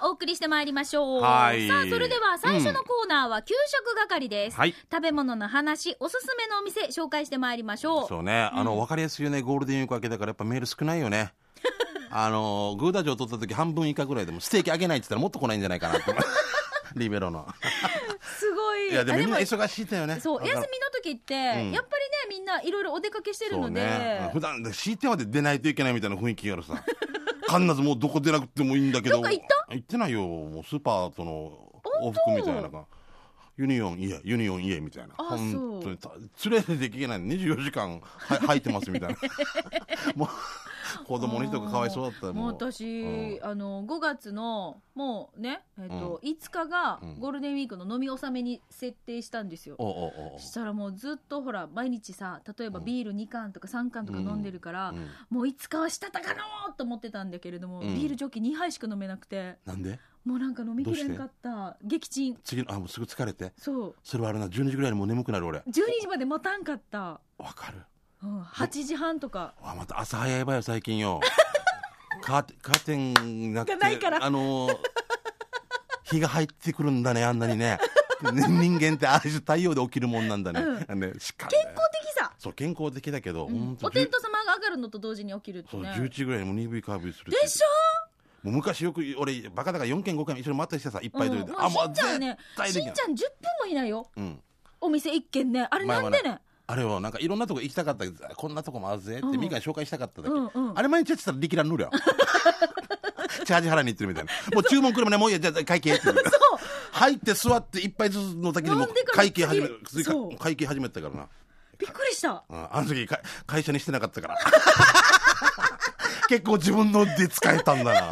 がお送りしてまいりましょう。はいさあ、それでは最初のコーナーは給食係です。はい食べ物の話、おすすめのお店、紹介してまいりましょう。そうね、あの、わかりやすいよね、ゴールデンウィーク明けだから、やっぱメール少ないよね。あの、グーダ城取った時半分以下ぐらいでも、ステーキあげないって言ったらもっと来ないんじゃないかなって。リベロの。すごい。いや、でもみんなあ忙しいんだよね。そう、休みの時って、うんやっぱりね、みんないろいろお出かけしてるので、ね。普段で強いてまで出ないといけないみたいな雰囲気があるさ。必ずもうどこ出なくてもいいんだけど。どっか行った？行ってないよ。もうスーパーとの往復みたいなのが。ユニオン家、ユニオン家みたいな。あ本当にた連れてできない。24時間は入ってますみたいな。もう、子供の人がかわいそうだったよもう。う私、うん。あの5月のもうね、えっとう5日がうん。ゴールデンウィークの飲み納めに設定したんですよ、したらもうずっとほら毎日さ例えばビール2缶とか3缶とか飲んでるから、うん。もういつかはしたたかのと思ってたんだけれども、うん。ビールジョッキ2杯しか飲めなくて。なんで？もうなんか飲みきれんかった。撃沈。次の、あ、もうすぐ疲れて。そう。それはあるな、12時ぐらいにもう眠くなる俺。12時まで待たんかった、わかる。うん、8時半とか。あ、また朝早いばよ、最近よ。カーテカーテンなくてがないから。あのー日が入ってくるんだね、あんなにね。ね人間ってああいう太陽で起きるもんなんだね。うねしか健康的さ、そう、健康的だけど、うん。お天道様が上がるのと同時に起きるってそう、ね11時ぐらいにもう鈍いカーブするでしょ？もう昔よく、俺、バカだから4件5件一緒に回ったりしてさ、いっぱいうん、取れて。もうしんちゃんねしんちゃん10分もいないよ。うん。お店一軒ね。あれなんでね？あれをなんかいろんなとこ行きたかったけどこんなとこもあるぜってうん。みかん紹介したかっただけ、うんうん。あれ毎日やってたら力らんのるよチャージ払いに行ってるみたいな。もう注文来るまでもういいやじゃあ会計って入って座って一杯ずつの時にも会計始め会計始めたからな。びっくりした。うんあの時か会社にしてなかったから。結構自分ので使えたんだな。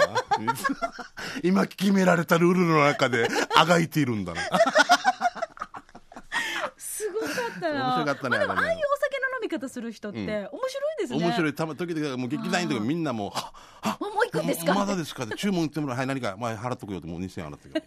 今決められたルールの中であがいているんだなかったな。面白かったねまあ、でもああいうお酒の飲み方する人って面白いですね、面白い。たま時々もう劇団員とかみんんなもうはっはっもうもう一個ですかままだですかって注文言ってもらうはい何か前払っとくよってもう2000円払ってくる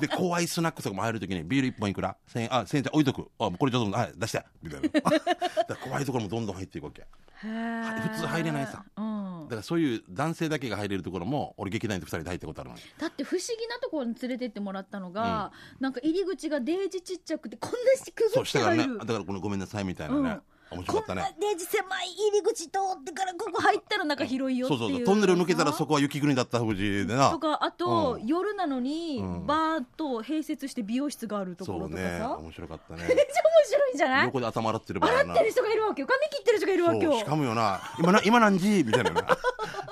で怖いスナックとか？も入るときにビール1本いくら1000円あ1000円じゃ置いとくあこれちょっとはい出してみたいなだから怖いところもどんどん入っていくわけ普通入れないさうん、からそういう男性だけが入れるところも俺劇団員と2人で入ったことあるのにだって不思議なところに連れてってもらったのが、なんか入り口がデージちっちゃくてこんなしくぐそうしたからってがいる、ねだからこのごめんなさいみたいなね、面白かったこんなねデージ狭い入り口通ってからここ入ったらなんか広いよっていう。うそそうそう。トンネル抜けたらそこは雪国だった富士でな。とかあと、うん。夜なのに、うん。バーッと併設して美容室があるとこそうろとかさ、ね。面白かったね。めっちゃ面白いんじゃない？横で頭洗ってる洗ってる人がいるわけよ。髪切ってる人がいるわけよ。そうしかもよな。今な今何時？みたいな。な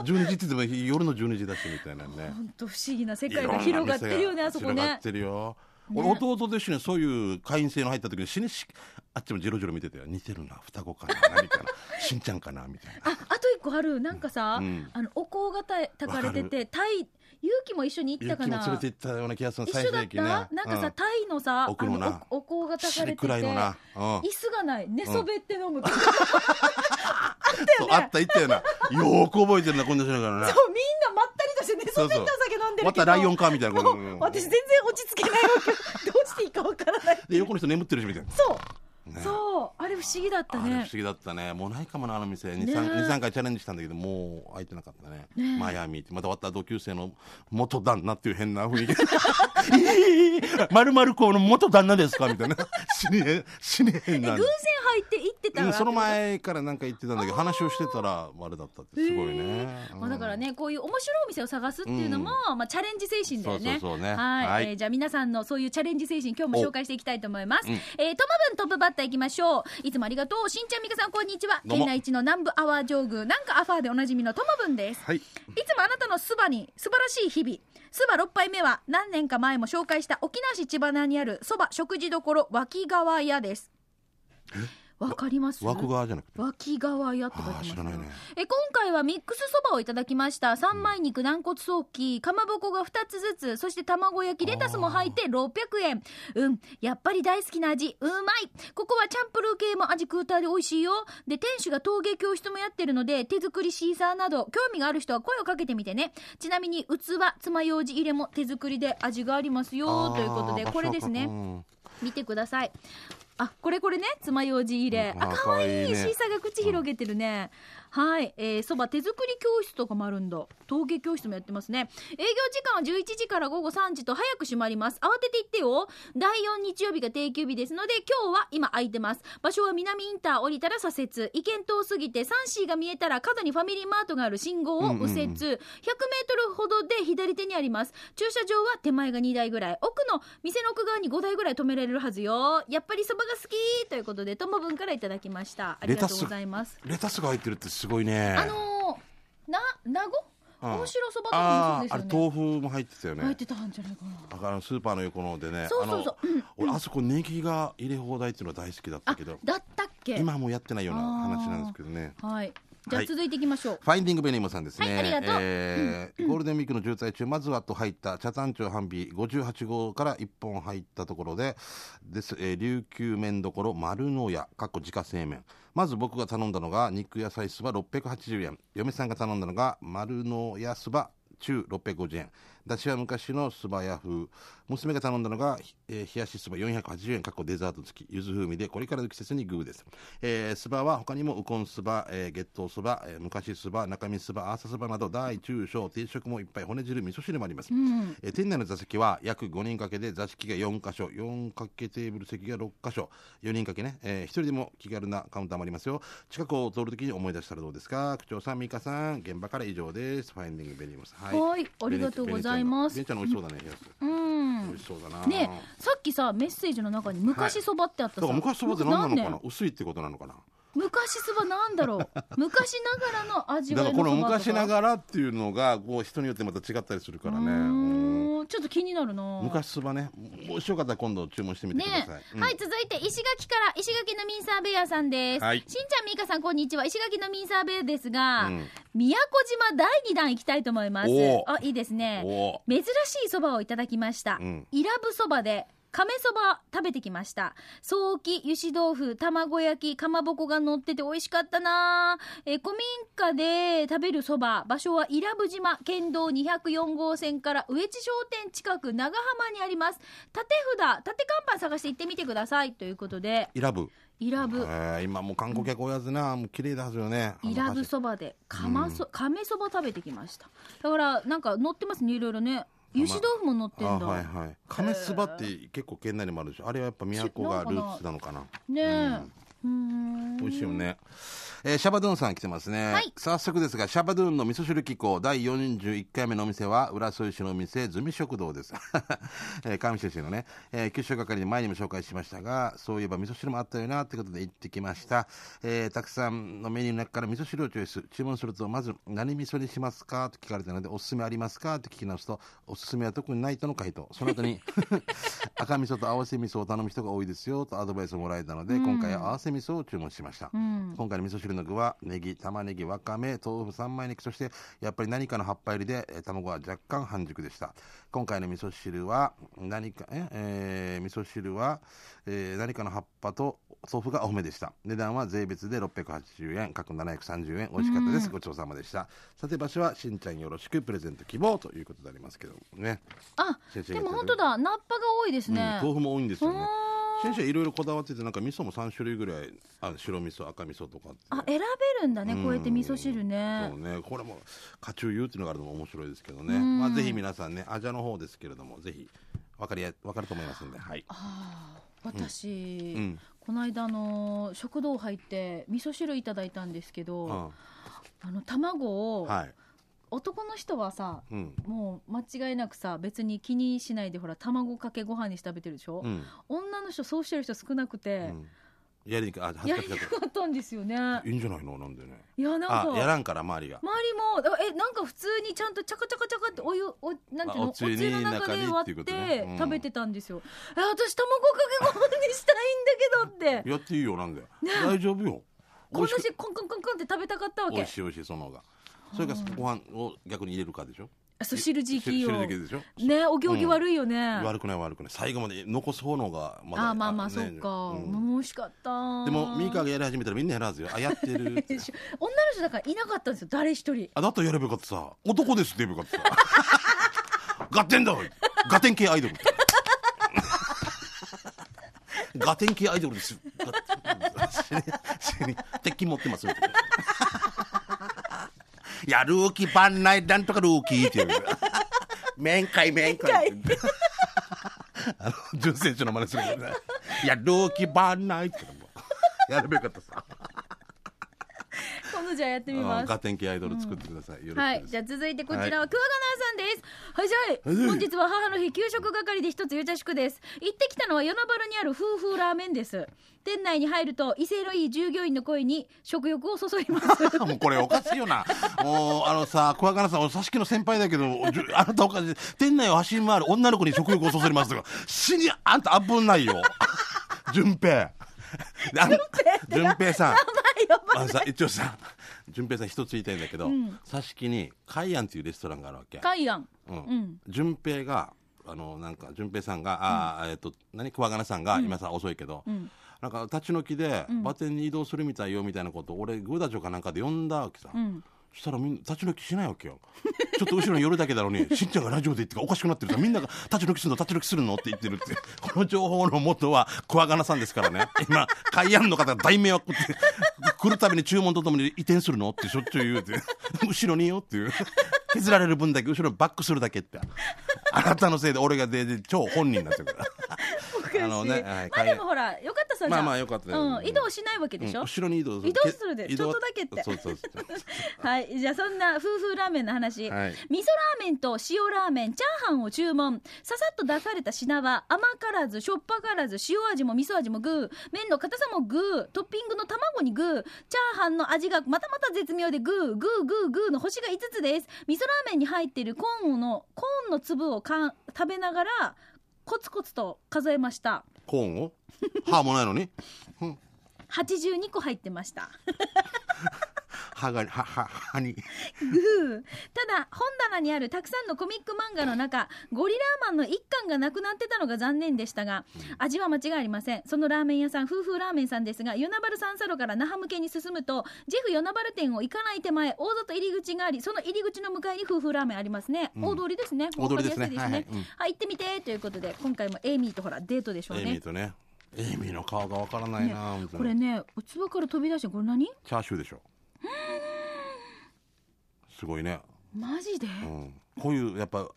12時って言っても夜の12時だしみたいなね。本当不思議な世界が広がってるよねあそこね。広がってるよ。ね俺弟と一緒にそういう会員制の入った時に死にしあっちもジロジロ見てて似てるな双子かな何かな しんちゃんかなみたいな。ああと一個あるなんかさ、うん。あのお香がたたかれててタイ勇気も一緒に行ったかな？勇気も連れて行ったような気がする最盛期ね。なんかさ、タイのさ奥のな。おお香がたかれててうん。椅子がない。寝そべって飲む。とか、そうあった言ったよな。よーく覚えてるなこんな人だからな。そうみんなまったりとして寝そべってお酒飲んでるけど。またライオンかみたいなもううん私全然落ち着けないわけ。よどうしていいかわからないで横の人眠ってるしみたいな。そう、ね。そうあれ不思議だったね。あれ不思議だったね。もうないかもなあの店。ね。23回チャレンジしたんだけどもう開いてなかったね。ね。マイアミってまた終わった同級生の元旦那っていう変な雰囲気。まるまる子の元旦那ですかみたいな。死ね死ねへんな。え偶然入って行ってたらうんその前からなんか言ってたんだけど話をしてたらあれだったってすごいね、うん。まあ、だからねこういう面白いお店を探すっていうのも、まあ、チャレンジ精神だよね。はい、はい。えーじゃあ皆さんのそういうチャレンジ精神今日も紹介していきたいと思います、うん。えートマブントップバッターいきましょう。いつもありがとう。しんちゃんみかさんこんにちは。県内一の南部アワー上宮。なんかアファーでおなじみのトマブンです。はい。いつもあなたのそばに素晴らしい日々。そば6杯目は何年か前も紹介した沖縄市千葉にあるそば食事処脇川屋ですわかります？枠側じゃなくて。脇川屋って書いてあますあ知らないね。え今回はミックスそばをいただきました。三枚肉軟骨ソーキかまぼこが2つずつそして卵焼きレタスも入って600円。うん。やっぱり大好きな味。うまい。ここはチャンプルー系も味クーターで美味しいよ。で店主が陶芸教室もやってるので手作りシーサーなど興味がある人は声をかけてみてね。ちなみに器爪楊枝入れも手作りで味がありますよ。ということでこれですね。うん。見てくださいあこれこれね。爪楊枝入れ、うん。ああ可愛い。いね。シーサーが口広げてるね、はい、えー、そば手作り教室とかもあるんだ。陶芸教室もやってますね。営業時間は11時から午後3時と早く閉まります。慌てて行ってよ。第4日曜日が定休日ですので今日は今空いてます。場所は南インター降りたら左折。意見島過ぎてサンシーが見えたら角にファミリーマートがある信号を右折、100メートルほどで左手にあります。駐車場は手前が2台ぐらい。奥の店の奥側に5台ぐらい止められるはずよ。やっぱりそばが好きということでともぶんからいただきました。ありがとうございます。レタスが入ってるってすごいね。あのー、な名護？うん。大城そばとかですよね。豆腐も入ってたよね。入ってたんじゃないかな。あのスーパーの横のでねそうそうそう。あの俺あそこネギが入れ放題っていうのは大好きだったあけどだったっけ？今はもうやってないような話なんですけどね。はい。じゃはいあ続いていきましょう、ファインディングベニモさんですね。はいありがとう。えーゴールデンウィークの渋滞中、まずはと入った茶山町半尾58号から1本入ったところで、です、えー琉球麺どころ丸の屋、かっこ自家製麺。まず僕が頼んだのが肉野菜そば680円。嫁さんが頼んだのが丸のやそば中650円。だしは昔のそば屋風。娘が頼んだのが、えー冷やしそば480円、かっこデザート付き。柚子風味で、これからの季節にグーです。えー、そばは他にもウコンそば、えー、月桃そば、えー、昔そば、中身そば、朝そばなど、大中小、定食もいっぱい、骨汁、味噌汁もあります。うん。えー店内の座席は約5人掛けで座敷が4箇所。4掛けテーブル席が6箇所。4人掛けね、えー、1人でも気軽なカウンターもありますよ。近くを通るときに思い出したらどうですか？区長さん美香さん現場から以上です。ファインディングベリームス。ははい。ありがとうございますベネちゃんのベネちゃんの美味しそうだねうん。美味しそうだな。ねさっきさメッセージの中に昔そばってあったさ、だから昔そばって何なのかな？薄いってことなのかな？昔そばなんだろう。昔ながらの味だからこの昔ながらっていうのがこう人によってまた違ったりするからね。ちょっと気になるな。昔そばね。もしよかったら今度注文してみてくだねさい、うん。はい続いて石垣から石垣のミンサーベアさんです、はい。しんちゃんみーかさんこんにちは。石垣のミンサーベアですが、うん。宮古島第2弾行きたいと思います。おあいいですね。お珍しいそばをいただきました、うん。イラブそばで亀そば食べてきました。早期油脂豆腐卵焼きかまぼこが乗ってて美味しかったな。えー古民家で食べるそば場所は伊良部島県道204号線から上地商店近く長浜にあります。縦札縦看板探して行ってみてください。ということで。イラブ伊良部。えー今もう観光客多いやつな。もう綺麗だはずよね。伊良部そばでかまそ亀そば食べてきました。だからなんか乗ってますねいろいろね油脂豆腐も乗ってんだ、あはいはい。亀すばって結構県内にもあるでしょ。あれはやっぱ都がルーツなのかな。ねえ。うーん美味しいよね、えーシャバドゥンさん来てますね、はい。早速ですがシャバドゥンの味噌汁機構第41回目のお店は浦添市のお店ズミ食堂です、えー、上市のね、えー、給食係で前にも紹介しましたがそういえば味噌汁もあったよなってことで行ってきました、えーたくさんのメニューの中から味噌汁をチョイス。注文するとまず何味噌にしますかと聞かれたのでおすすめありますかと聞き直すとおすすめは特にないとの回答。その後に 赤味噌と合わせ味噌を頼む人が多いですよとアドバイスをもらえたので、今回は合わせ味噌を注文しました、うん。今回の味噌汁の具はネギ玉ねぎわかめ豆腐三枚肉そしてやっぱり何かの葉っぱ入りでえー卵は若干半熟でした。今回の味噌汁は何かええー味噌汁は、えー何かの葉っぱと豆腐が多めでした。値段は税別で680円各730円。美味しかったです、ごちそうさまでした。さて場所はしんちゃんよろしくプレゼント希望ということでありますけどね。あでも本当だ。ナッパが多いですうんね、豆腐も多いんですよね先生いろいろこだわっててなんか味噌も3種類ぐらいあ白味噌赤味噌とかあ選べるんだねこうやって味噌汁そうね。ねこれも家中湯っていうのがあるのも面白いですけどね、うん。まあ、ぜひ皆さんねアジャの方ですけれどもぜひ分かりや分かると思いますんで。はい。あー私、うん。この間あの食堂入って味噌汁いただいたんですけど、うん。あの卵を、はい男の人はさうん。もう間違いなくさ別に気にしないでほら卵かけご飯にして食べてるでしょ、うん。女の人そうしてる人少なくて、うん。やりにく。かったんですよね。たいいんじゃないの？なんでね。いやなんかあやらんから周りが。周りもえなんか普通にちゃんとチャカチャカチャカってお湯おなんていうの？あおつゆにの中で割って食べてたんですよ、え私卵かけご飯にしたいんだけどって。やっていいよなんで、大丈夫よ。美こんなしコンコンコンコンって食べたかったわけ。美味しい美味しいその方がそれからご飯を逆に入れるかでしょ？あそう汁時期を。汁汁でしょねお行儀悪いよね、悪くない悪くない。最後まで残す方のがまだあまあまあ、ねそっか、うん。もう美味しかった。でもミカがやり始めたらみんなやらずよ。あやってる 女の人だからいなかったんですよ。誰一人。あだったらやればよかったさ。男ですって言えばよかったさ。ガテンだガテン系アイドルガテン系アイドルです。鉄筋持ってますや、ルーキー番内なんとかルーキーって言う。面会面会って。あの、純正中の真似するけどね。いや、ルーキー番内ってやればよかったさ。今度じゃあやってみますガテン系アイドル作ってください。よろしはい、じゃあ続いてこちらは桑名さんです。はい、じゃあ、はい本日は母の日給食係で一つゆちゃしくです。行ってきたのは与那原にある夫婦ラーメンです。店内に入ると威勢のいい従業員の声に食欲をそそります。もうこれおかしいよな。もう、あのさ、桑名さん、お座敷の先輩だけど、あなたおかしい。店内を走り回る女の子に食欲をそそりますとか、死に、あんた危ないよ。順平。順平さん。あのさ、一応さ、順平さん一つ言いたいんだけど、座敷に、カイアンっていうレストランがあるわけ。カイアン。うんうん順平が、あの、なんか、順平さんが、あーえっと、何、桑名さんが、今さ、遅いけど、んなんか、立ち退きで、バテンに移動するみたいよ、みたいなことを、俺、グーダチョかなんかで呼んだわけさ。うん。したらみんな立ち退きしないわけよ。ちょっと後ろに寄るだけだろうに、しんちゃんがラジオで言ってかおかしくなってるさ、みんなが立ち退きするの、立ち退きするのって言ってるって。この情報の元は、桑名さんですからね。今、海岸の方が大迷惑って、来るたびに注文とともに移転するの？ってしょっちゅう言うて、後ろによっていう。削られる分だけ後ろにバックするだけって。あなたのせいで俺がでで超本人になってるから。あのね、はいまあでもほら、よかったさ、じゃまあまあよかったよ。うん、移動しないわけでしょ、うん後ろに移動する。移動するでちょっとだけって。そうそうそう。はい、じゃあそんな夫婦ラーメンの話、はい。味噌ラーメンと塩ラーメンチャーハンを注文。ささっと出された品は甘辛ずしょっぱ辛ず塩味も味噌味もグー。麺の硬さもグー。トッピングの卵にグー。チャーハンの味がまたまた絶妙でグー。グーグーグーの星が5つです。味噌ラーメンに入っているコーンのコーンの粒をか食べながらコツコツと数えました。コーンを？歯もないのに？82個入ってました 歯が、歯、歯、歯に。グー。ただ本棚にあるたくさんのコミック漫画の中ゴリラーマンの一巻がなくなってたのが残念でしたが味は間違いありません。そのラーメン屋さん夫婦ラーメンさんですが与那原三叉路から那覇向けに進むとジェフ与那原店を行かない手前大里入り口がありその入り口の向かいに夫婦ラーメンありますね、うん。大通りですね。大通りですね。はいはい。うん。はい行ってみてということで今回もエイミーとほらデートでしょうエイミーねとね。エイミーの顔がわからないな、本当に。これね器から飛び出してこれ何？チャーシューでしょ。すごいね。マジで、うん。こういう、やっぱ、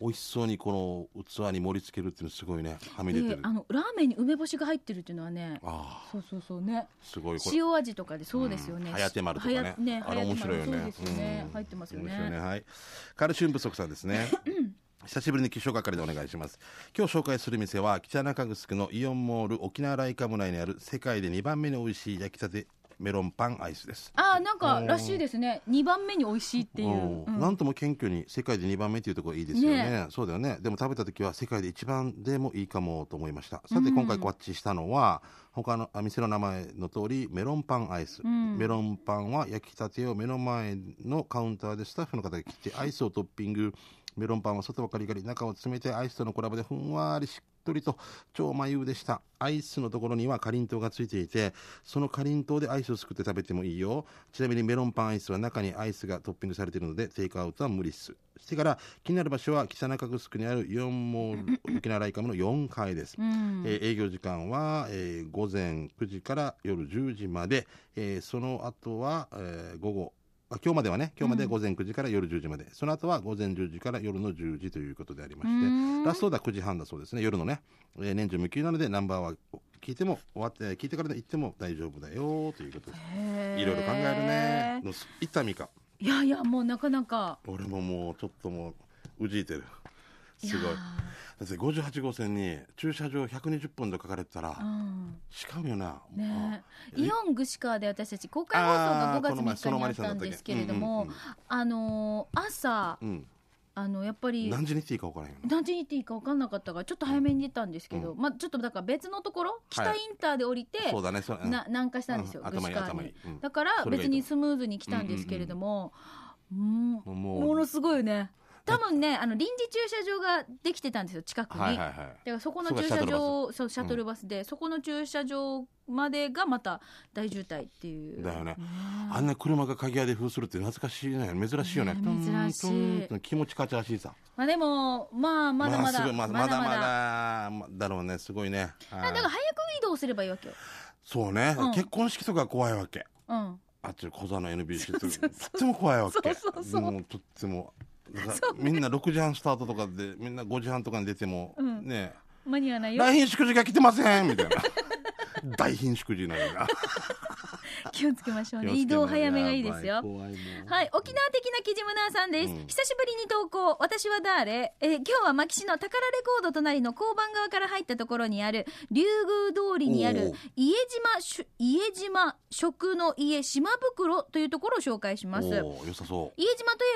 美味しそうにこの器に盛り付けるっていうのすごいね。はみ出てる。であのラーメンに梅干しが入ってるっていうのはねああ、そうそうそうねすごいこれ。塩味とかでそうですよね。うんはやて丸とかねね、あれ面白いよねそうですよね。うん入ってますよねね。はいカルシウム不足さんですね久しぶりに気象係でお願いします今日紹介する店は北中城のイオンモール沖縄ライカム内にある世界で2番目に美味しい焼きたてメロンパンアイスです。ああ、なんからしいですね。二番目に美味しいっていう。うん。うん。なんとも謙虚に世界で2番目っていうところいいですよね。ねそうだよね。でも食べた時は世界で一番でもいいかもと思いました。さうん。て今回こっちしたのは他のあ店の名前の通りメロンパンアイス、んメロンパンは焼きたてを目の前のカウンターでスタッフの方が切ってアイスをトッピングメロンパンは外はカリカリ中を詰めてアイスとのコラボでふん。わりしっとりと超眉でした。アイスのところにはかりんとうがついていてそのかりんとうでアイスを作って食べてもいいよ。ちなみにメロンパンアイスは中にアイスがトッピングされているのでテイクアウトは無理っす。してから気になる場所は北中城にあるイオンモール沖縄ライカムの4階です、うん。えー営業時間は、えー午前9時から夜10時まで、えーその後は、えー午後あ今日まではね今日まで午前9時から夜10時まで、その後は午前10時から夜の10時ということでありましてうん。ラストオーダー9時半だそうですね。夜のね、えー年中無休なのでナンバーは聞いても終わって聞いてからで行っても大丈夫だよということで。いろいろ考えるね。の行ったみかいやいや、もうなかなか。俺ももうちょっともううじいてるすごい。やだって58号線に駐車場120分と書かれてたらーうん。しかもよな。ね。あイオン串川で私たち公開放送が5月あーこの前3日にあったんですけれどもあのー朝うん。あのやっぱり何時に行っていいか分から何時に行っていいか分かんなかったからちょっと早めに出たんですけど、うまあちょっとだから別のところ北インターで降りて、そうだねそううん。な南下したんですよ、うん。頭に。頭いい。うん。だから別にスムーズに来たんですけれども、うんもうものすごいよね多分ねあの臨時駐車場ができてたんですよ近くに、はいはいはい。だからそこの駐車場そうシャトルバスで、そこの駐車場までがまた大渋滞っていう。だよね。あんな車が鍵屋で封するって懐かしいね。珍しいよね。珍しい。気持ちかちらしいさ。まあでもまあまだまだ、ままだまだまだまだ。まだろうねすごいね。はい。だから早く移動すればいいわけよ。そうね。うん。結婚式とか怖いわけ。うん。あっち小座の NBC ってそうそうとっても怖いわけ。そうそうそう。もうとってもみんな6時半スタートとかでみんな5時半とかに出ても、うん。ね間に合わないよ。大貧縮時が来てませんみたいな大貧縮時のような。気をつけましょうね。移動早めがいいですよ。はい、沖縄的なキジムナーさんです、うん。久しぶりに投稿。私は誰？えー今日は牧師の宝レコード隣の交番側から入ったところにある。竜宮通りにある家島家島食の家島袋というところを紹介します。家島とい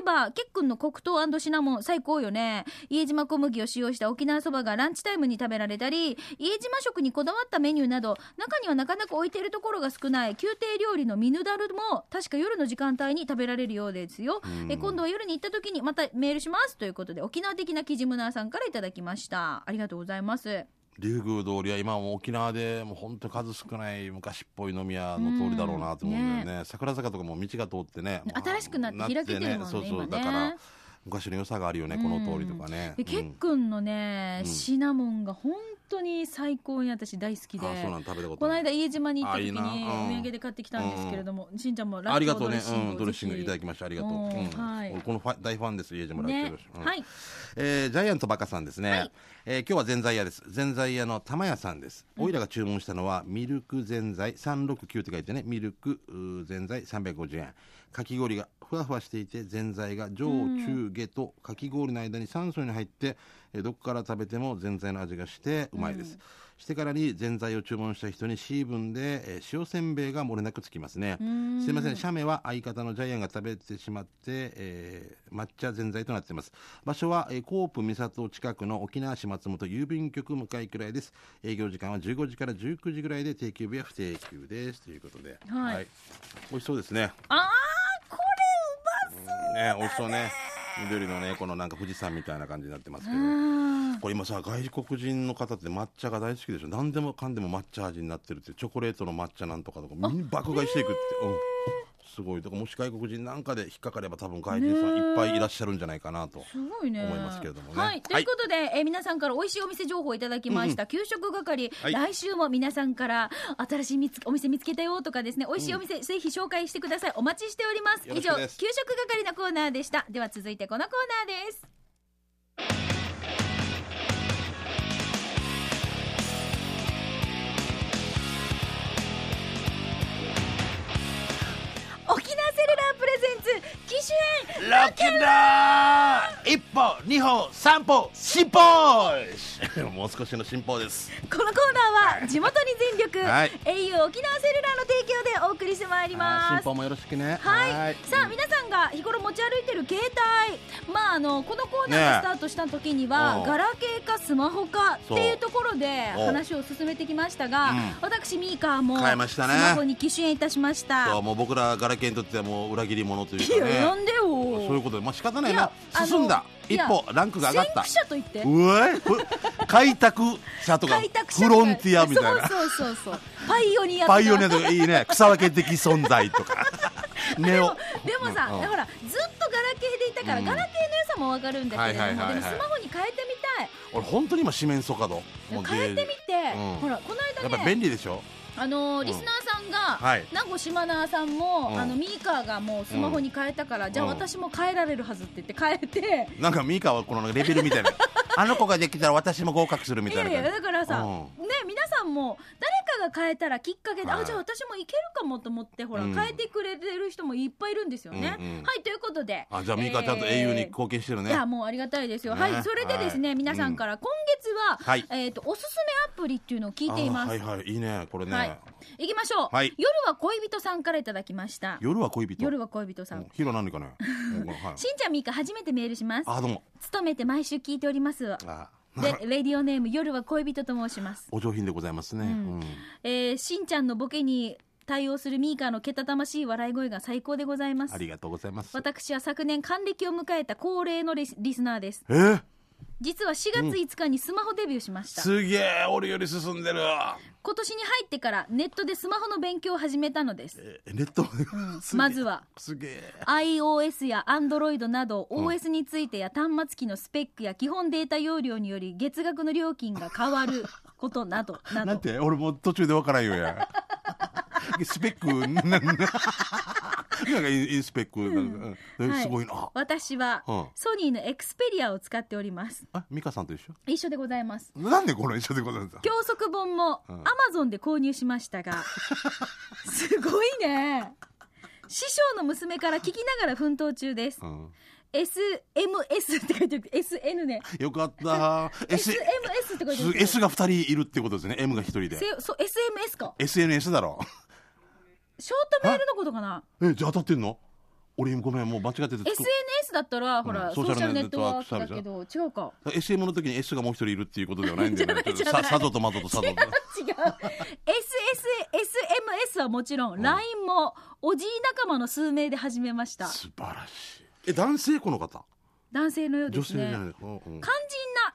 えばケックンの黒糖シナモン最高よね。家島小麦を使用した沖縄そばがランチタイムに食べられたり家島食にこだわったメニューなど中にはなかなか置いているところが少ない宮廷料理のミヌダルも確か夜の時間帯に食べられるようですよ。うん。え今度は夜に行った時にまたメールしますということで沖縄的なキジムナーさんからいただきました。ありがとうございます。う竜宮通りは今もう沖縄でもう本当に数少ない昔っぽい飲み屋の通りだろうなと思うんだよね,、桜坂とかも道が通ってね。新しくなって開けてるもんね。そうそう。だから昔の良さがあるよねこの通りとかね、でケックンのね、うん。シナモンが本当に最高に私大好きで。この間家島に行った時にお土産で買ってきたんですけれども、しんちゃんもラッキーありがとうね、うん、ドレッシングをドレッシングいただきました。ありがとう、はい。俺このファ大ファンです家島ラッキーねドレッはい。えージャイアントバカさんですね、はい。えー今日はぜんざい屋です。ぜんざい屋の玉屋さんです、おいらが注文したのはミルクぜんざい369って書いてね。ミルクぜんざい350円かき氷がふわふわしていてぜんざいが上中下とかき氷の間に3層に入って、えーどこから食べてもぜんざいの味がしてうまいです、してからにぜんざいを注文した人に C 分で、えー塩せんべいが漏れなくつきますねんすいません、写メは相方のジャイアンが食べてしまって、えー抹茶ぜんざいとなっています。場所は、えー、コープ三里近くの沖縄市松本郵便局向かいくらいです。営業時間は15時から19時ぐらいで定休日は不定休です。ということで。はい美味しそうですね。あーこれうまそうね、美味しそうね。緑のね、このなんか富士山みたいな感じになってますけど。あこれ今さ外国人の方って抹茶が大好きでしょ。何でもかんでも抹茶味になってるってチョコレートの抹茶なんとかとかみんな爆買いしていくって、うん、すごい。だからもし外国人なんかで引っかかれば多分外人さんいっぱいいらっしゃるんじゃないかなとすごいね。思いますけれどもね。はい、ということで、えー皆さんから美味しいお店情報をいただきました、給食係、はい。来週も皆さんから新しい見つお店見つけたよとかですね。美味しいお店、ぜひ紹介してください。お待ちしております。以上給食係のコーナーでした。では続いてこのコーナーですセルラープレゼンツ機種編ロックンロー。ル一歩二歩三歩進歩。もう少しの進歩です。このコーナーは地元に全力、はい。au 沖縄セルラーの提供でお送りしてまいります。進歩もよろしくね。はい。さあ皆さんが日頃持ち歩いてる携帯。まああのこのコーナーがスタートした時には、ねえガラケーかスマホかっていうところで話を進めてきましたが、うん。私ミーカーも変えましたね。スマホに機種変いたしました。そうもう僕らガラケーにとってはもう裏切り者といういかね。やなんでよ。そういうことで。まあ仕方ないいなやあの進んだいや一歩ランクが上がった。先駆者と言って。開拓者とかフロンティアみたいな。そうそうそうそう。パイオニアとか。パイオニアとかいいね。草分け的存在とか。ネオ。でもさ、うん。うん。ほらずっとガラケーでいたから、うん。ガラケーの良さもわかるんだけれども、でもスマホに変えてみたい。俺本当に今四面楚歌度変えてみて、うん。ほらこのやっぱ間ね便利でしょ？あのーリスナーさんが、はい。名護島奈さんも、うん。あのミーカーがもうスマホに変えたから、じゃあうん私も変えられるはずって言って変えて、なんかミカはこのレベルみたいな。あの子ができたら私も合格するみいやいやたいなだからさ、うん。ね皆さんもが変えたらきっかけで、はい。あじゃあ私もいけるかもと思ってほら、うん。変えてくれてる人もいっぱいいるんですよね。うんうんはいということで。あじゃあミカちゃんと英雄に貢献してるね、いやもうありがたいですよ。ねはい、それでですね、はい。皆さんから今月は、はい。えっ、とおすすめアプリっていうのを聞いています。あはいはい。いいねこれね、はい。行きましょう、はい。夜は恋人さんからいただきました。夜は恋人？夜は恋人さん。うんヒロ何かね、しんちゃんみーか初めてメールします。あどうも。勤めて毎週聞いております。あで、レディオネーム夜は恋人と申します。お上品でございますね、うんうんえー、しんちゃんのボケに対応するミーカーのけたたましい笑い声が最高でございますあ。りがとうございます私は昨年還暦を迎えた高齢のリスリスナーです。えー、実は4月5日にスマホデビューしました。すげえ俺より進んでる。今年に入ってからネットでスマホの勉強を始めたのです。えネット、まずはすげえ。iOS や Android など OS についてや端末機のスペックや基本データ容量により月額の料金が変わることなどなど。なんて？俺もう途中でわからんよや。スペック？な んなんかインスペックなんか、うん。はい。すごいな。私はうん。ソニーのエクスペリアを使っております。あ美香さんと一緒？一緒でございます。なんでこの一緒でございます？か教則本もうん。アマゾンで購入しましたが、すごいね。師匠の娘から聞きながら奮闘中です。うん。SMS って書いてある。SN ね。よかった。S SMS って書いてある S が2人いるってことですね。M が1人で。せそう SMS か。SNS だろショートメールのことかな？えじゃあ当たってんの？俺ごめんもう間違ってて SNS だったらほら、うんソーシャルネットワークだけど違うか。SM の時に S がもう一人いるっていうことではないんでねじゃないじゃないさ佐渡と窓と佐渡と。違う。SSSMS はもちろん、LINE もおじい仲間の数名で始めました。素晴らしい。え男性この方？男性のようですね。女性じゃない。うんうん。肝心な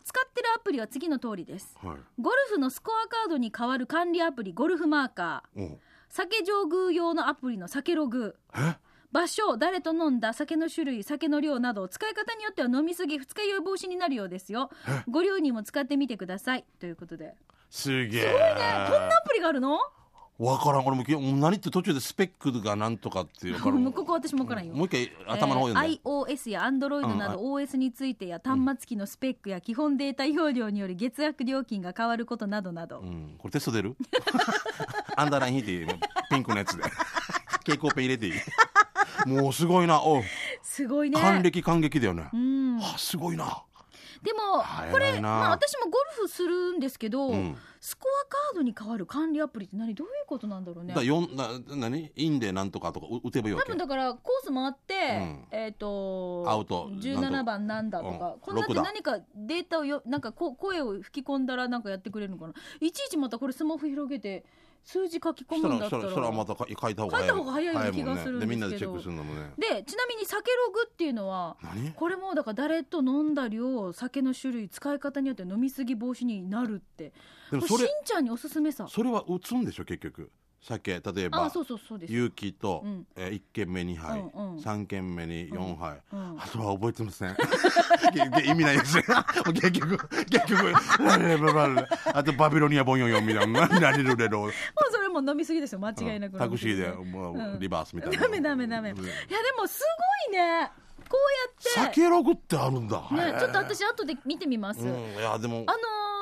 使ってるアプリは次の通りです。はい。ゴルフのスコアカードに代わる管理アプリゴルフマーカー。うん酒上宮用のアプリの酒ログ。え？場所誰と飲んだ酒の種類酒の量など使い方によっては飲みすぎ二日酔い防止になるようですよ。ご両人も使ってみてください。ということで。すげえ。こんなアプリがあるの？わからん。俺もきもう何って途中でスペックがなんとかっていう。わからんもうここ私も分からんよ。もう一回頭の方読んで、えー iOS や Android など OS についてや端末機のスペックや基本データ容量により月額料金が変わることなどなど、うん、これテスト出る？アンダーライン引いていいピンクのやつで。蛍光ペン入れていい。もうすごいな。おう。すごいね。還暦感激だよね、うん。あすごいな。でもあこれ、まあ、私もゴルフするんですけど、うん。スコアカードに代わる管理アプリって何？どういうことなんだろうね？だよんな何？インでなんとかとかう打てばいいわけ。多分だからコース回って、ん。えっ、とアウト17番なんだとか、うんこんなって6だ。何かデータをよなんかこ声を吹き込んだらなんかやってくれるのかな？いちいちまたこれスマホ広げて数字書き込むんだったら。らしたらしたらまたか書いた方が早い書いた方が早いよ。うな気がするんですけど。でみんなでチェックするのもね。でちなみに酒ログっていうのは何？これもだから誰と飲んだ量酒の種類使い方によって飲みすぎ防止になるって。でもそれちゃんにおすすめさ。それは打つんでしょ結局酒例えば勇気と、うん。えー、1軒目2杯、うんうん。3軒目に4杯、うん。あとは覚えてません。意味ないですよ 結局結局あとバビロニアボンヨンヨンみたいなラリルレロ。もうそれも飲みすぎですよ。間違いなく、タクシーでもう、うん。リバースみたいな。ダメダメダメ。いやうんでもすごいね。こうやって。酒ログってあるんだ。ちょっと私後で見てみます、うん。いやでもあのー、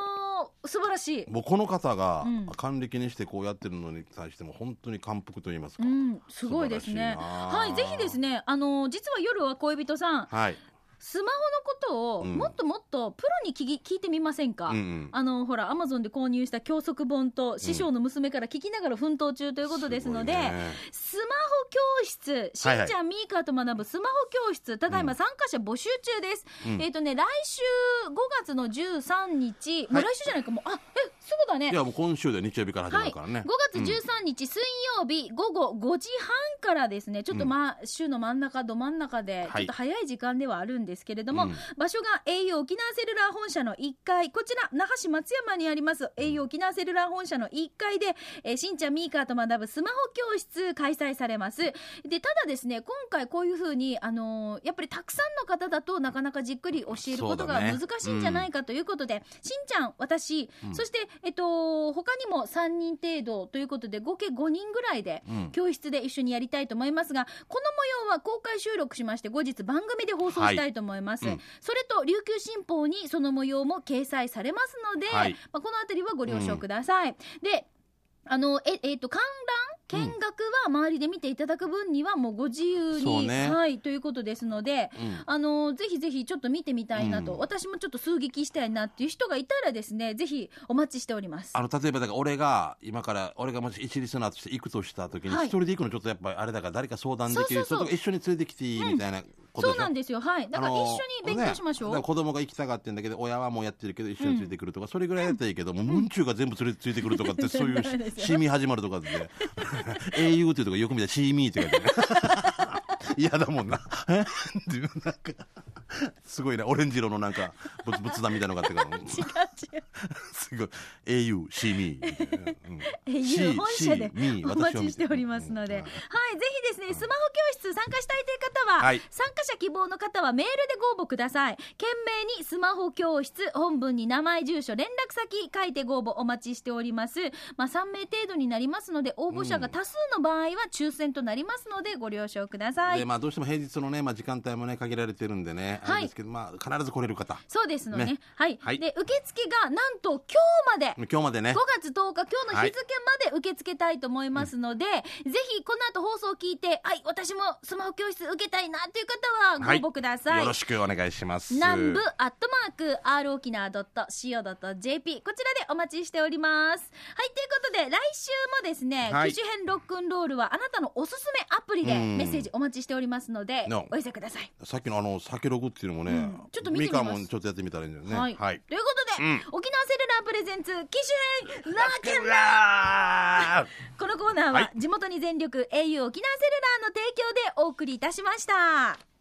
素晴らしい。もうこの方がうん。還暦にしてこうやってるのに対しても本当に感服と言いますか、うん、すごいですね。はいぜひですねあのー実は夜は恋人さんはい。スマホのことをうん。もっともっとプロに聞き聞いてみませんか、うんうん。あのほらアマゾンで購入した教則本と師匠の娘から聞きながら奮闘中ということですので、すごいね。スマホ教室しんちゃん、はいはミーカーと学ぶスマホ教室ただいま参加者募集中です、うん。えっ、とね来週5月の13日、もう来週じゃないかもうあえすぐだね。いやもう今週で日曜日から始まはい、るからね、5月13日水曜日午後5時半からですね。ちょっと、ま週の真ん中ど真ん中ではい。ちょっと早い時間ではあるんですけれども、うん。場所が au 沖縄セルラー本社の1階。こちら那覇市松山にあります au 沖縄セルラー本社の1階で、えーしんちゃんミーカーと学ぶスマホ教室開催されますでただですね今回こういうふうに、あのーやっぱりたくさんの方だとなかなかじっくり教えることが難しいんじゃないかということで、しんちゃん私、うん。そして、えっと、他にも3人程度ということで合計5人ぐらいでうん。教室で一緒にやりたいと思いますが、この模様は公開収録しまして後日番組で放送したいと思います、はい。うん。それと琉球新報にその模様も掲載されますので、はい。まあ、このあたりはご了承ください、であのええっと観覧見学は周りで見ていただく分にはもうご自由に、ね。はいということですので、うん。あのぜひぜひちょっと見てみたいなと、うん。私もちょっと数撃したいなっていう人がいたらですねぜひお待ちしております。あの例えばだから俺が今から俺がもし一リスナーとして行くとした時にはい。一人で行くのちょっとやっぱりあれだから誰か相談できる人とか一緒に連れてきていいみたいなことでしょ、そうなんですよ。はい。だから一緒に勉強しましょう、ね子供が行きたがってんだけど親はもうやってるけど一緒についてくるとか、それぐらいやったらいいけどもうムンチューが全部連れてついてくるとかってそういうダメですよ。シーミー始まるとかで au というとこよく見たらシーミーって書いてある。嫌だもんな。っていうなんかすごいねオレンジ色のなんか仏仏壇みたいなのがあってから。違う違う。すごい。Au シーミーみたいなうん。えいう C 本社でお待ちしておりますので、うんはい、ぜひですね、スマホ教室参加したいという方は、はい。参加者希望の方はメールでご応募ください。懸命にスマホ教室、本文に名前、住所、連絡先書いてご応募お待ちしております。まあ、3名程度になりますので、応募者が多数の場合は抽選となりますので、ご了承ください。でまあどうしても平日のね、まあ、時間帯もね限られてるんでね、あはい。れですけどまあ必ず来れる方。そうですのね。ね。はい、はい。で、受付がなんと今日まで、今日までね。5月10日今日の日付まで受け付けたいと思いますので、ぜひこの後放送を聞いてはい私もスマホ教室受けたいなという方はご応募ください、よろしくお願いします。南部アットマーク r 沖縄 .co.jp こちらでお待ちしております。はいということで来週もですね、はい。機種編ロックンロールはあなたのおすすめアプリでうん。メッセージお待ちしておりますので、のお寄せください。さっきのあの酒ログっていうのもね、うん。ちょっと見てみます。ミカもちょっとやってみたらいいんだよね。はい、はい。ということで、うん。沖縄セルラープレゼンツ機種編ラーケンラーこのコーナーははい。地元に全力 au 沖縄セルラーの提供でお送りいたしました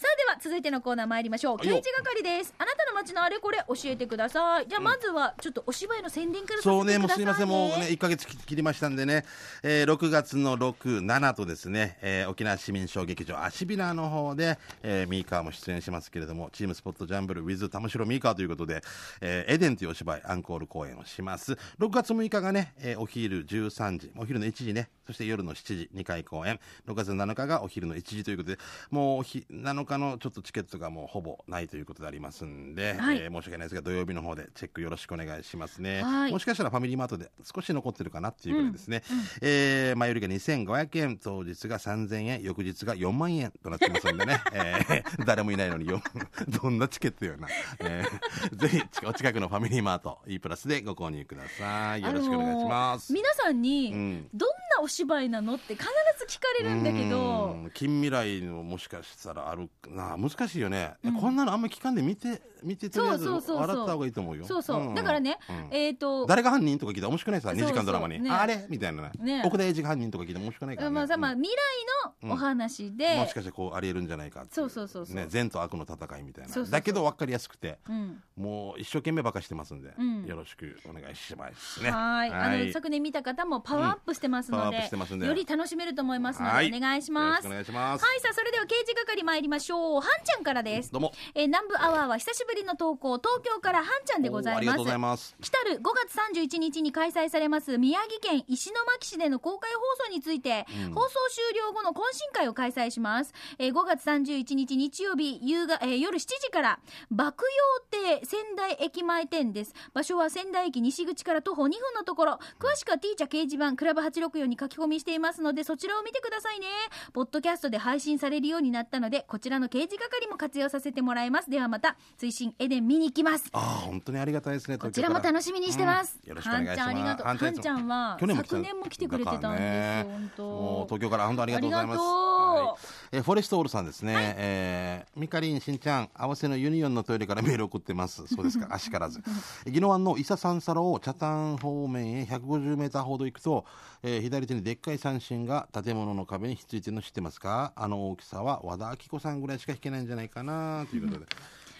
さあでは続いてのコーナー参りましょう。はいよ。刑事係です。あなたの街のあれこれ教えてください。じゃあまずはちょっとお芝居の宣伝からさせてそうね、もうくださいすみません、もうね、1ヶ月切りましたんでね、えー6月の6、7とですね、えー沖縄市民小劇場アシビナの方で、えーミーカーも出演しますけれども、チームスポットジャンブル with 玉城ミーカーということで、えーエデンというお芝居、アンコール公演をします。6月6日がね、えーお昼13時、お昼の1時ね、そして夜の7時、2回公演。6月7日がお昼の1時ということで、もうおひ7日のちょっとチケットがもうほぼないということでありますんで、はいえー申し訳ないですが、土曜日の方でチェックよろしくお願いしますね。はいもしかしたらファミリーマートで少し残ってるかなっていうぐらいですね。えー前売りが2500円、当日が3000円、翌日が4万円となってますんでね、えー誰もいないのによ どんなチケットよな。えー ぜひお近くのファミリーマート E プラスでご購入ください。よろしくお願いします。あのー皆さんに、うんどんなお芝居なのって必ず聞かれるんだけどうん近未来のもしかしたらあるな難しいよね、こんなのあんまり聞かんで見て見てとりあえず笑った方がいいと思うよ。そうそう、んだからね、うん。えっ、と誰が犯人とか聞いたら面白くないさそう2時間ドラマに、ね。あれみたいなね。ね。奥田英二が犯人とか聞いても面白くないから、ね。まあさまあ、うん。未来のお話で、もしかしてこうありえるんじゃないかそうそうそうそう。ね、善と悪の戦いみたいな。そうそうそう。だけど分かりやすくてうん。もう一生懸命ばかしてますんで、うん。よろしくお願いしますね。はい。あの昨年見た方もパワーアップしてますので,、より楽しめると思いますので、はい。お願いします。お願いします、はいさあそれでは刑事係参りましょうはんちゃんからです。どうも。えー南部アワーは久しぶりの投稿東京からはんちゃんでございます。ありがとうございます。来たる5月31日に開催されます宮城県石巻市での公開放送について、うん。放送終了後の懇親会を開催します、えー5月31日日曜日夕が、えー夜7時から爆陽亭仙台駅前店です。場所は仙台駅西口から徒歩2分のところ。詳しくは T 茶掲示板クラブ864に書き込みしていますのでそちらを見てくださいね。ポッドキャストで配信されるようになったのでこちらの刑事係も活用させてもらいますではまた追伸エデン見に行きますああ本当にありがたいですねこちらも楽しみにしてます。うんよろしくお願いしますはんちゃんありがとう。ははんちゃんは去年も来た昨年も来てくれてたんです本当。もう東京から本当ありがとうございます。はいえーフォレストオールさんですね。えーミカリンしんちゃん合わせのユニオンのトイレからメール送ってます。そうですか。あしからず。宜野湾の伊佐三佐路北谷方面へ150メーターほど行くと、えー左手にでっかい三振が建物の壁にひっついてるの知ってますか？あの大きさは和田アキ子さんぐらいしか弾けないんじゃないかな？ということで。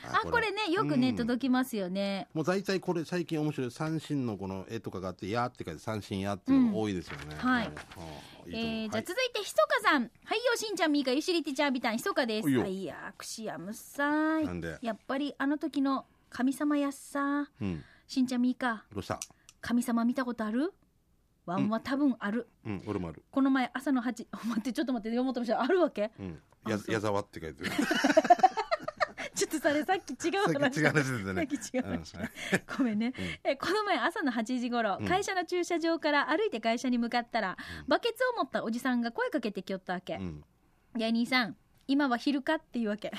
あこれ。ねよくねうん。届きますよね。もう大体これ最近面白い三振のこの絵とかがあって「や」って書いて三振やっていうのが多いですよね。はいうん。うんいい。と思うえー、じゃはいあ続いてひそかさん。はいよしんちゃんみーかゆしりティチャービタンひそかです。はいよ。いやーくしやむさい。なんで？やっぱりあの時の神様やっさうん、しんちゃんみーか。どうした？神様見たことある？ワンは多分ある、うん、俺もある。この前朝の8 待ってちょっと待って読もうとしたらあるわけ？うん、や矢沢って書いてる。ちょっとそれさっき違うさっ話き違う話。ですね。ごめんね、えこの前朝の8時頃、うん。会社の駐車場から歩いて会社に向かったら、バケツを持ったおじさんが声かけてきよったわけ。う、ん。芸人さん今は昼かっていうわけ。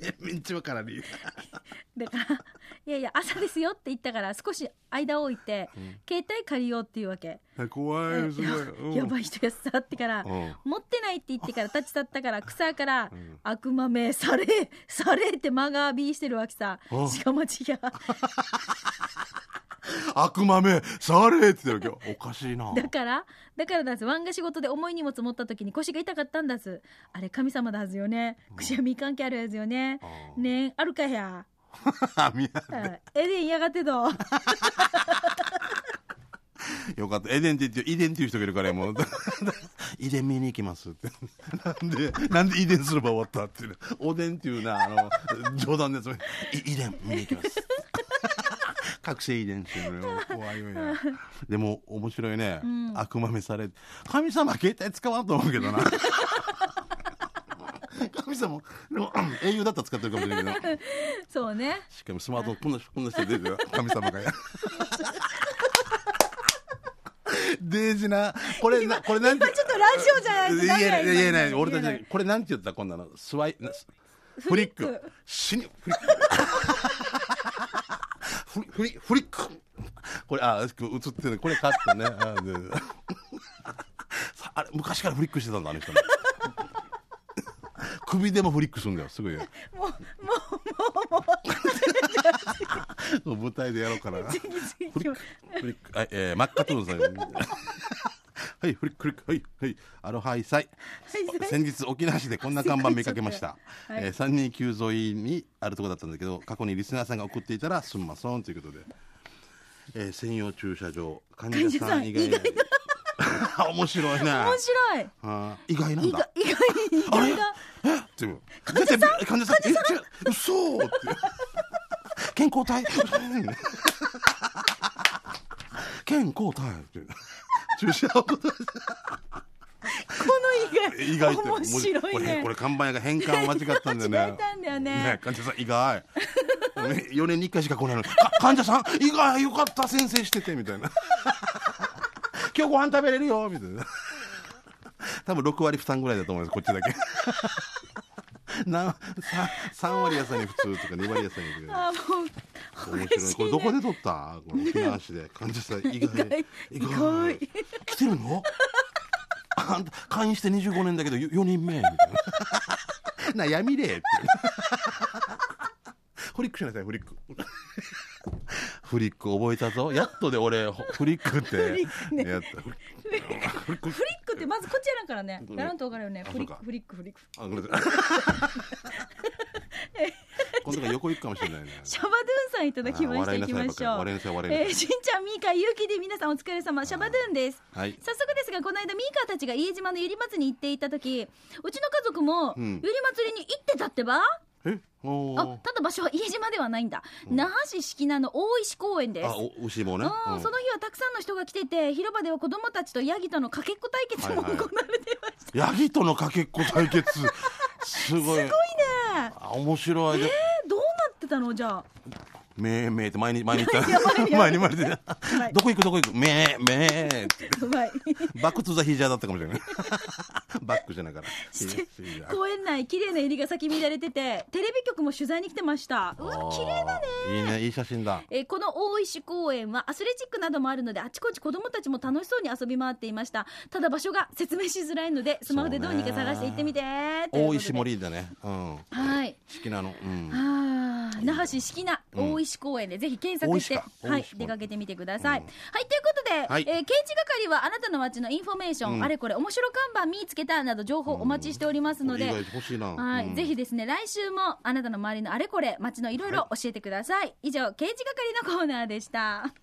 え、めんちわからに。だからいやいや朝ですよって言ったから少し間を置いて、うん。携帯借りようっていうわけ、怖い、すごい。う んやばい人やっさってから、うん。持ってないって言ってから立ち去ったから草から、うん。悪魔めされされって間がビーしてるわけさ。あしかも違う。悪豆触れって言ってるわけ。よおかしいな。だからだからだす。ワンが仕事で重い荷物持った時に腰が痛かったんだす。あれ神様だはずよね。くしゃみ関係あるやつよね。ねえあるかや。エデンやがってど よかった。エデンって言って遺伝っていう人がいるからもう。遺伝見に行きますって。なんでなんで遺伝すれば終わったっていうねおでんっていうなあの冗談ですい遺伝見に行きます。覚醒遺伝っていうのよ。怖いよね。でも面白いね、ん。悪魔めされ神様携帯使わんと思うけどな神様。でも英雄だったら使ってるかもしれないけど。そうね。しかもスマートこんなこんな人出てるよ。神様がや。デージな。これなこれなんてちょっとラジオじゃない言えない言えない。今俺たちこれなんて言ったこんなの。スワイなフリック。死にフリック。フリフリフリック。これあ映ってる。これカットね。あ あれ昔からフリックしてたんだあの人ね首でもフリックするんだよすごいよもうもうもう もう舞台でやろうかな次フリ次ック、フリック、はい、えー、マッカトゥーンさん。はい、フリック、フリック、はい、はい、アロハイサイ。先日沖縄市でこんな看板見かけました。はいえー、三人急沿いにあるところだったんだけど、過去にリスナーさんが送っていたら、すんまそんということで。えー、専用駐車場、患者さん以外。面白いね。面白い。あー意外なん意だ外。意外。意外。がえ？っていう。患者さん？患者さんえ、違う、嘘！って。健康体？う ん健康体。って。注射をこの意 意外って。外。面白いこれねこれ看板屋が変換を間違ったんだよね。間違えたんだよね。患者さん意外。4年に1回しか来ないの患者さん？意外よかった先生しててみたいな今日ご飯食べれるよみたいな。多分6割負担ぐらいだと思いますこっちだけ。な 3, 割野菜に普通とか2割野菜にとかあもう面白い。これどこで撮った？この沖縄市で。患者さん意外。意外。来てるの？あんた会員して25年だけど4人目？みたいな。悩みれってフリックしなさいフリック。フリック覚えたぞ。やっとで俺フリックって。フリックったフリックフリックってまずこっちやらんからね。うん。やらんと分かるよね。フリックフリックフリック。あごめんなさい。今度から横行くかもしれないね。シャバドゥンさんいただきました。あ笑いきましょう。笑いなさい笑いなさいえーしんちゃんみーかゆうきで皆さんお疲れ様。シャバドゥンです。はい。早速ですがこの間ミーカーたちが家島のゆり祭りに行っていた時うちの家族もうん。ゆり祭りに行ってたってば、あー。ただ場所は家島ではないんだ、那覇市敷名の大石公園です。あお牛もね。うん。うん。その日はたくさんの人が来てて広場では子供たちとヤギとのかけっこ対決もはいはい行われていました、ヤギとのかけっこ対決。すごいすごいね。ねあ面白い。でえー、どうなってたの？じゃあ。めーめーって前に前に言っいや前にた前にどこ行くどこ行く？めーめーって。バックトゥザヒジャーだったかもしれない バックじゃないから公園内綺麗な入りが咲き乱れててテレビ局も取材に来てました。うわ綺麗だね。いいねいい写真だ。えーこの大石公園はアスレチックなどもあるのであちこち子供たちも楽しそうに遊び回っていました。ただ場所が説明しづらいのでスマホでどうにか探して行ってみて大石森だね。うん。はい。好きなの。うん。あー那覇市識名うん。大石公園でぜひ検索して、はい出かけてみてください、うん。はいということで、はい。えー刑事係はあなたの街のインフォメーション、うん。あれこれ面白看板見つけたなど情報お待ちしておりますので、はい、うん。ぜひですね来週もあなたの周りのあれこれ街のいろいろ教えてください、以上刑事係のコーナーでした